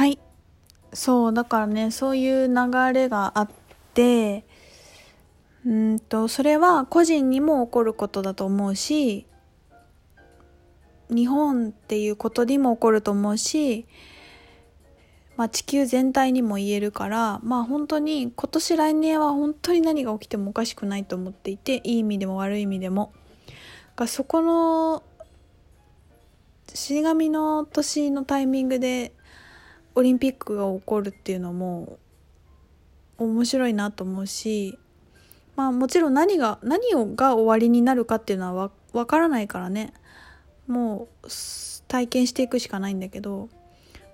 はいそうだからねそういう流れがあってうんとそれは個人にも起こることだと思うし日本っていうことにも起こると思うし、まあ、地球全体にも言えるからまあ本当に今年来年は本当に何が起きてもおかしくないと思っていていい意味でも悪い意味でも。がそこの死神の年のタイミングでオリンピックが起こるっていうのも面白いなと思うしまあもちろん何が何をが終わりになるかっていうのはわからないからね。もう体験していくしかないんだけど、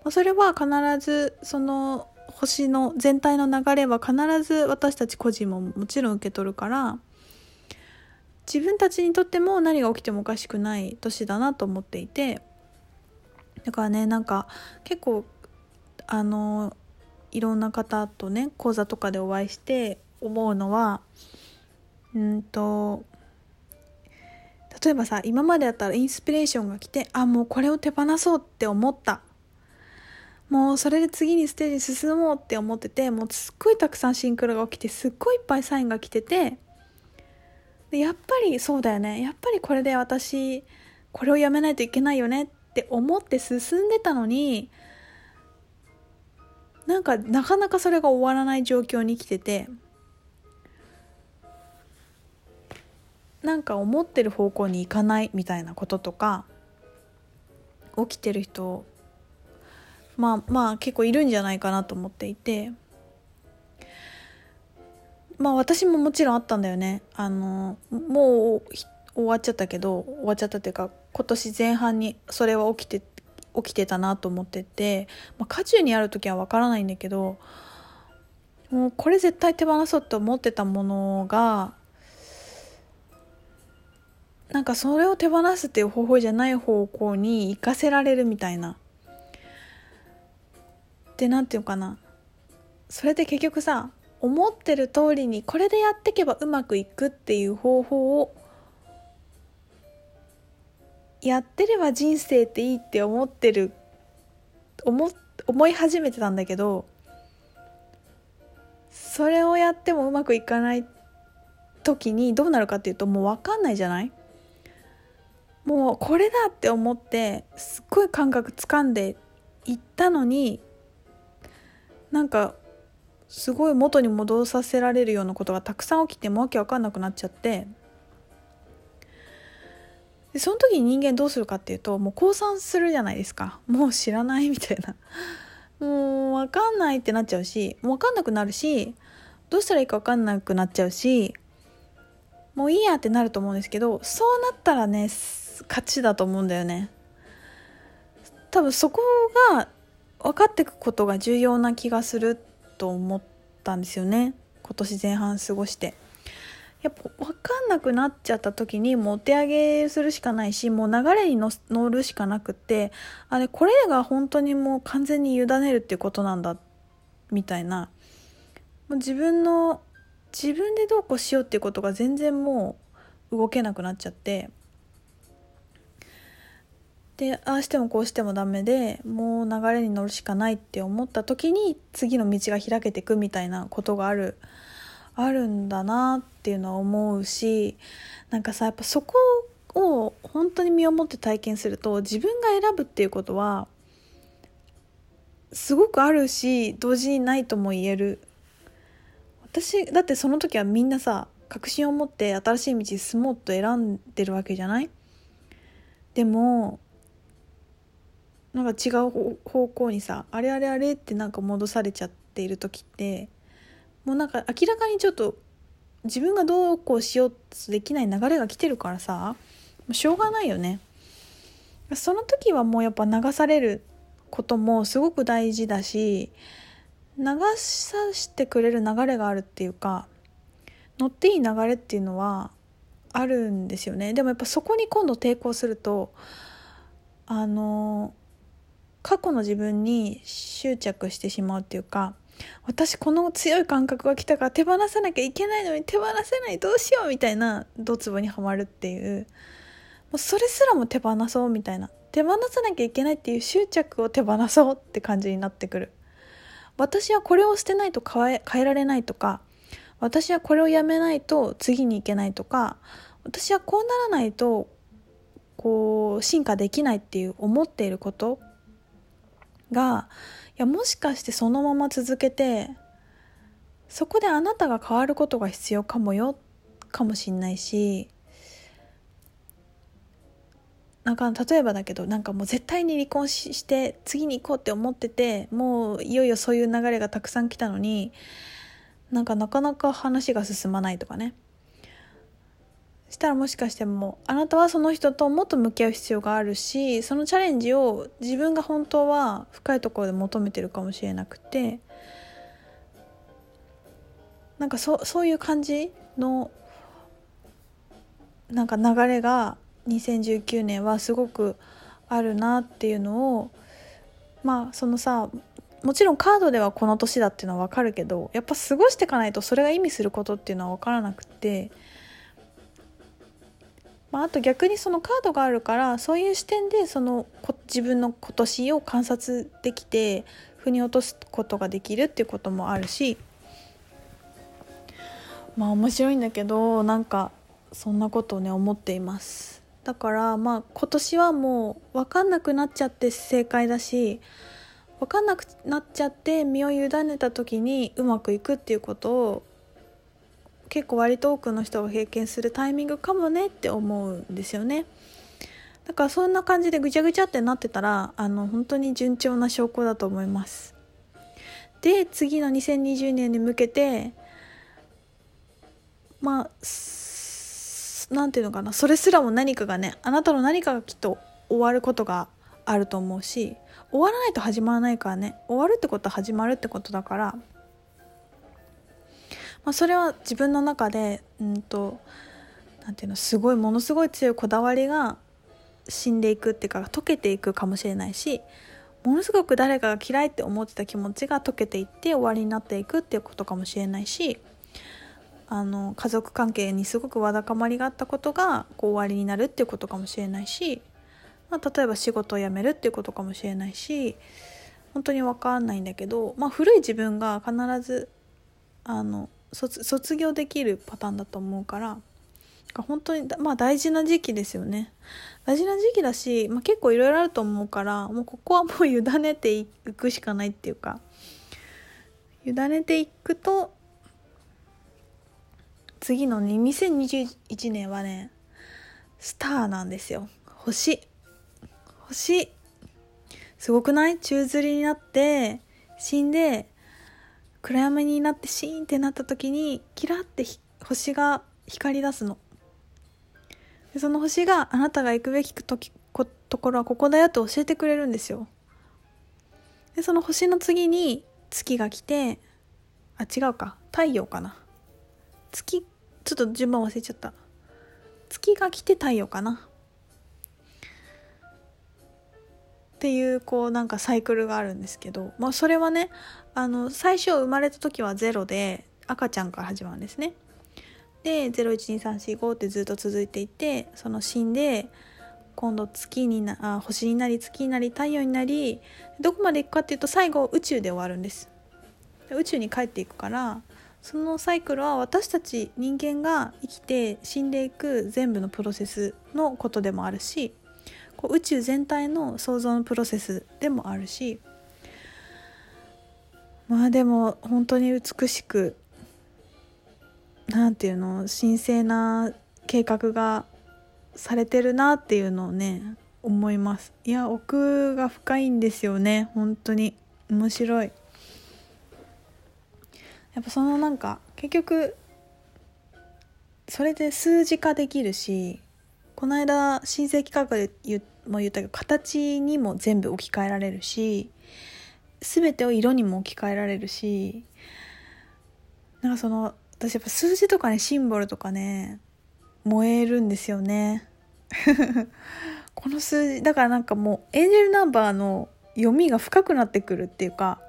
まあ、それは必ずその星の全体の流れは必ず私たち個人ももちろん受け取るから自分たちにとっても何が起きてもおかしくない年だなと思っていてだからねなんか結構あのいろんな方とね講座とかでお会いして思うのはうんと例えばさ今までだったらインスピレーションが来てあもうこれを手放そうって思った。もうそれで次にステージ進もうって思っててもうすっごいたくさんシンクロが起きてすっごいいっぱいサインが来ててでやっぱりそうだよね。やっぱりこれで私これをやめないといけないよねって思って進んでたのになんかなかなかそれが終わらない状況に来ててなんか思ってる方向に行かないみたいなこととか起きてる人まあまあ結構いるんじゃないかなと思っていてまあ私ももちろんあったんだよね。あのもう終わっちゃったけど終わっちゃったっていうか今年前半にそれは起きて起きてたなと思ってて、まあ、渦中にある時はわからないんだけどもうこれ絶対手放そうって思ってたものがなんかそれを手放すっていう方法じゃない方向に行かせられるみたいな。で何て言うかなそれで結局さ思ってる通りにこれでやっていけばうまくいくっていう方法をやってれば人生っていいって思ってる思思い始めてたんだけどそれをやってもうまくいかない時にどうなるかっていうともう分かんないじゃない？もうこれだって思ってすっごい感覚つかんでいったのになんかすごい元に戻させられるようなことがたくさん起きてもわけわかんなくなっちゃってでその時に人間どうするかっていうともう降参するじゃないですか。もう知らないみたいな。もう分かんないってなっちゃうしもう分かんなくなるしどうしたらいいか分かんなくなっちゃうしもういいやってなると思うんですけどそうなったらね勝ちだと思うんだよね。多分そこが分かっていくことが重要な気がすると思ったんですよね。今年前半過ごして。やっぱ分かんなくなっちゃった時にもうお手上げするしかないしもう流れに乗るしかなくってあれこれが本当にもう完全に委ねるっていうことなんだみたいな。もう自分の自分でどうこうしようっていうことが全然もう動けなくなっちゃって。でああしてもこうしてもダメでもう流れに乗るしかないって思った時に次の道が開けていくみたいなことがある。あるんだなっていうのは思うしなんかさやっぱそこを本当に身をもって体験すると自分が選ぶっていうことはすごくあるし同時にないとも言える。私だってその時はみんなさ確信を持って新しい道進もうと選んでるわけじゃない？でもなんか違う方向にさあれあれあれってなんか戻されちゃっている時ってもうなんか明らかにちょっと自分がどうこうしようとできない流れが来てるからさしょうがないよね。その時はもうやっぱ流されることもすごく大事だし流さしてくれる流れがあるっていうか乗っていい流れっていうのはあるんですよね。でもやっぱそこに今度抵抗するとあの過去の自分に執着してしまうっていうか私この強い感覚が来たから手放さなきゃいけないのに手放せないどうしようみたいなドツボにはまるっていう。もうそれすらも手放そうみたいな。手放さなきゃいけないっていう執着を手放そうって感じになってくる。私はこれを捨てないと変え変えられないとか私はこれをやめないと次に行けないとか私はこうならないとこう進化できないっていう思っていることがいやもしかしてそのまま続けてそこであなたが変わることが必要かもよかもしんないしなんか例えばだけどなんかもう絶対に離婚して次に行こうって思っててもういよいよそういう流れがたくさん来たのになんかなかなか話が進まないとかね。したらもしかしてもあなたはその人ともっと向き合う必要があるしそのチャレンジを自分が本当は深いところで求めてるかもしれなくてなんかそそういう感じのなんか流れが2019年はすごくあるなっていうのをまあそのさもちろんカードではこの年だっていうのは分かるけどやっぱ過ごしていかないとそれが意味することっていうのは分からなくて、まあ、あと逆にそのカードがあるからそういう視点でその自分の今年を観察できて腑に落とすことができるっていうこともあるしまあ面白いんだけどなんかそんなことをね思っています。だからまあ今年はもう分かんなくなっちゃって正解だし分かんなくなっちゃって身を委ねた時にうまくいくっていうことを結構割と多くの人が経験するタイミングかもねって思うんですよね。だからそんな感じでぐちゃぐちゃってなってたらあの本当に順調な証拠だと思います。で次の2020年に向けてまあ何て言うのかなそれすらも何かがねあなたの何かがきっと終わることがあると思うし終わらないと始まらないからね終わるってことは始まるってことだから、まあ、それは自分の中でうんとなんていうのすごいものすごい強いこだわりが死んでいくっていうか溶けていくかもしれないしものすごく誰かが嫌いって思ってた気持ちが溶けていって終わりになっていくっていうことかもしれないしあの家族関係にすごくわだかまりがあったことがこう終わりになるっていうことかもしれないし、まあ、例えば仕事を辞めるっていうことかもしれないし本当に分かんないんだけど、まあ、古い自分が必ずあの卒業できるパターンだと思うから本当にまあ大事な時期ですよね。大事な時期だし、まあ、結構いろいろあると思うからもうここはもう委ねていくしかないっていうか委ねていくと次のね2021年はねスターなんですよ。星。星。すごくない？宙吊りになって死んで暗闇になってシーンってなった時にキラって星が光り出すの。でその星があなたが行くべき時ところはここだよって教えてくれるんですよ。でその星の次に月が来てあ違うか。太陽かな。月ちょっと順番忘れちゃった。月が来て太陽かな。っていうこうなんかサイクルがあるんですけど、まあ、それはねあの最初生まれた時はゼロで赤ちゃんから始まるんですね。で012345ってずっと続いていてその死んで今度月になあ星になり月になり太陽になりどこまで行くかっていうと最後宇宙で終わるんです。宇宙に帰っていくからそのサイクルは私たち人間が生きて死んでいく全部のプロセスのことでもあるしこう宇宙全体の創造のプロセスでもあるしまあでも本当に美しくなんていうの神聖な計画がされてるなっていうのをね思います。いや奥が深いんですよね。本当に。面白い。やっぱそのなんか結局それで数字化できるしこの間申請企画で言も言ったけど形にも全部置き換えられるし全てを色にも置き換えられるしなんかその私やっぱ数字とかねシンボルとかね燃えるんですよね。この数字だからなんかもうエンジェルナンバーの読みが深くなってくるっていうか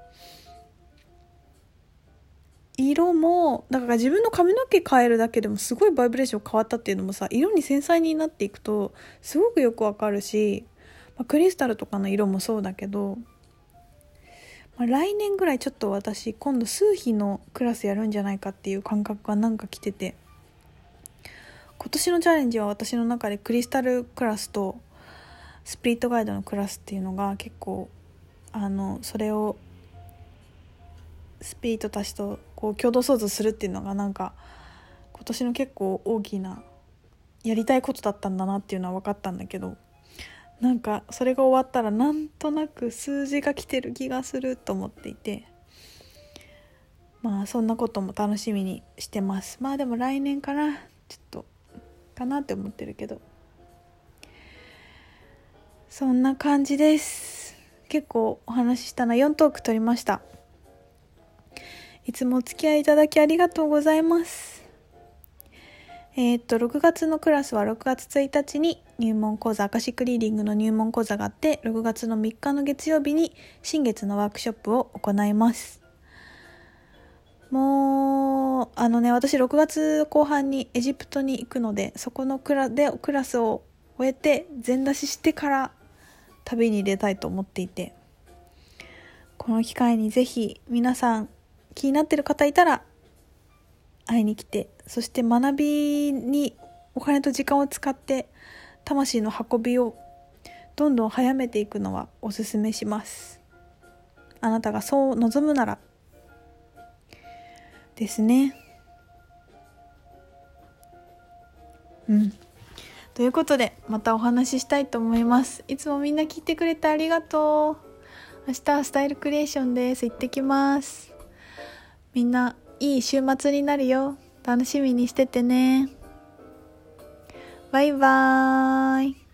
色もだから自分の髪の毛変えるだけでもすごいバイブレーション変わったっていうのもさ色に繊細になっていくとすごくよくわかるしまあ、クリスタルとかの色もそうだけど、まあ、来年ぐらいちょっと私今度数比のクラスやるんじゃないかっていう感覚がなんか来てて今年のチャレンジは私の中でクリスタルクラスとスプリットガイドのクラスっていうのが結構あのそれをスピードたちとこう共同創造するっていうのがなんか今年の結構大きなやりたいことだったんだなっていうのは分かったんだけどなんかそれが終わったらなんとなく数字が来てる気がすると思っていてまあそんなことも楽しみにしてます。まあでも来年かな。ちょっとかなって思ってるけど。そんな感じです。結構お話ししたな4トーク取りました。いつもお付き合いいただきありがとうございます。えー、っと、6月のクラスは6月1日に入門講座、アカシックリーディングの入門講座があって、6月の3日の月曜日に新月のワークショップを行います。もう、あのね、私6月後半にエジプトに行くので、そこのクラでクラスを終えて、全出ししてから旅に出たいと思っていて、この機会にぜひ皆さん気になってる方いたら会いに来てそして学びにお金と時間を使って魂の運びをどんどん早めていくのはおすすめします。あなたがそう望むなら。ですね。うん。ということでまたお話ししたいと思います。いつもみんな聞いてくれてありがとう。明日はスタイルクリエーションです。行ってきます。みんないい週末になるよ。楽しみにしててね。バイバーイ。